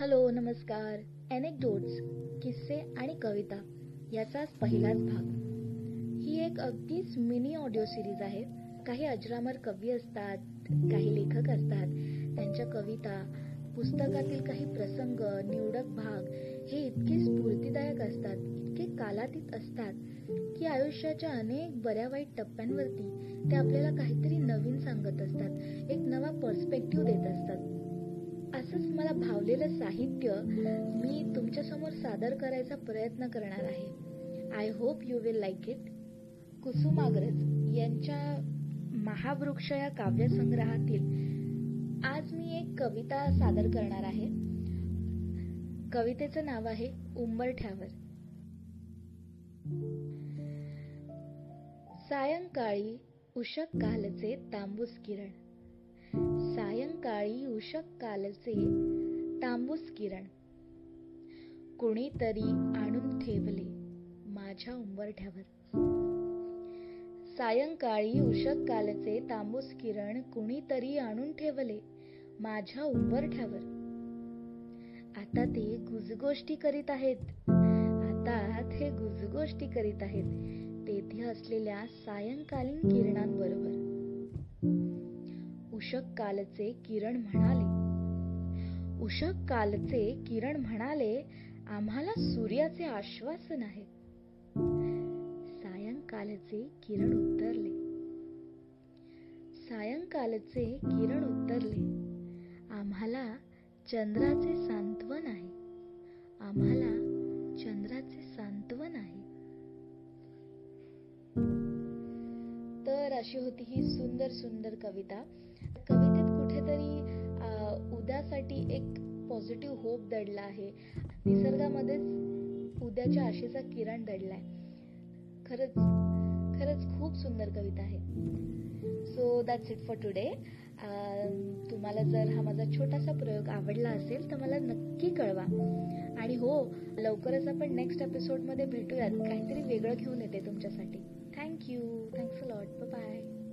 Hello नमस्कार. Anecdotes किस्से आणि कविता याचाच पहिलाच भाग. ही एक अगदीच मिनी ऑडिओ सिरीज आहे. काही अजरामर कवी असतात काही लेखक असतात. त्यांच्या कविता पुस्तकातील काही प्रसंग निवडक भाग हे इतके स्फूर्तीदायक असतात इतके कालातीत असतात की आयुष्याच्या अनेक बऱ्या वाईट टप्प्यांवरती ते आपल्याला काहीतरी नवीन सांगत असतात. एक नवा पर्स्पेक्टिव्ह देत असतात. असंच मला भावलेलं साहित्य मी तुमच्यासमोर सादर करायचा प्रयत्न करणार आहे. I hope you will like it Kusumagraj यांच्या महावृक्ष या काव्यसंग्रहातील आज मी एक कविता सादर करणार आहे. कवितेचं नाव आहे उंबरठ्यावर. सायंकाळी उषक कालचे तांबूस किरण. सायंकाळी उषक कालचे तांबूस किरण कोणीतरी आणून ठेवले माझ्या उंबरठ्यावर. सायंकाळी उषक कालचे तांबूस किरण कुणीतरी आणून ठेवले माझ्या उंबरठ्यावर. आता ते गुजगोष्टी करीत आहेत. आता ते गुजगोष्टी करीत आहेत. तेथे असलेल्या सायंकालीन किरणांबरोबर. उषक कालचे किरण म्हणाले. उषक कालचे किरण म्हणाले आम्हाला सूर्याचे आश्वासन आहे सायंकालचे किरण उत्तरले. सायंकालचे किरण उत्तरले आम्हाला चंद्राचे सांत्वन आहे. आम्हाला चंद्राचे सांत्वन अशी होती ही सुंदर सुंदर कविता. कवितेत कुठेतरी उद्यासाठी एक पॉझिटिव्ह होप दडला आहे. निसर्गामध्येच उद्याच्या आशेचा किरण दडलाय. खरंच खरंच खूप सुंदर कविता आहे. So that's it for today तुम्हाला जर हा माझा छोटासा प्रयोग आवडला असेल तर मला नक्की कळवा. आणि हो लवकरच आपण नेक्स्ट एपिसोडमध्ये भेटूयात. काहीतरी वेगळं घेऊन येते तुमच्यासाठी. Thank you. Thanks a lot. Bye bye.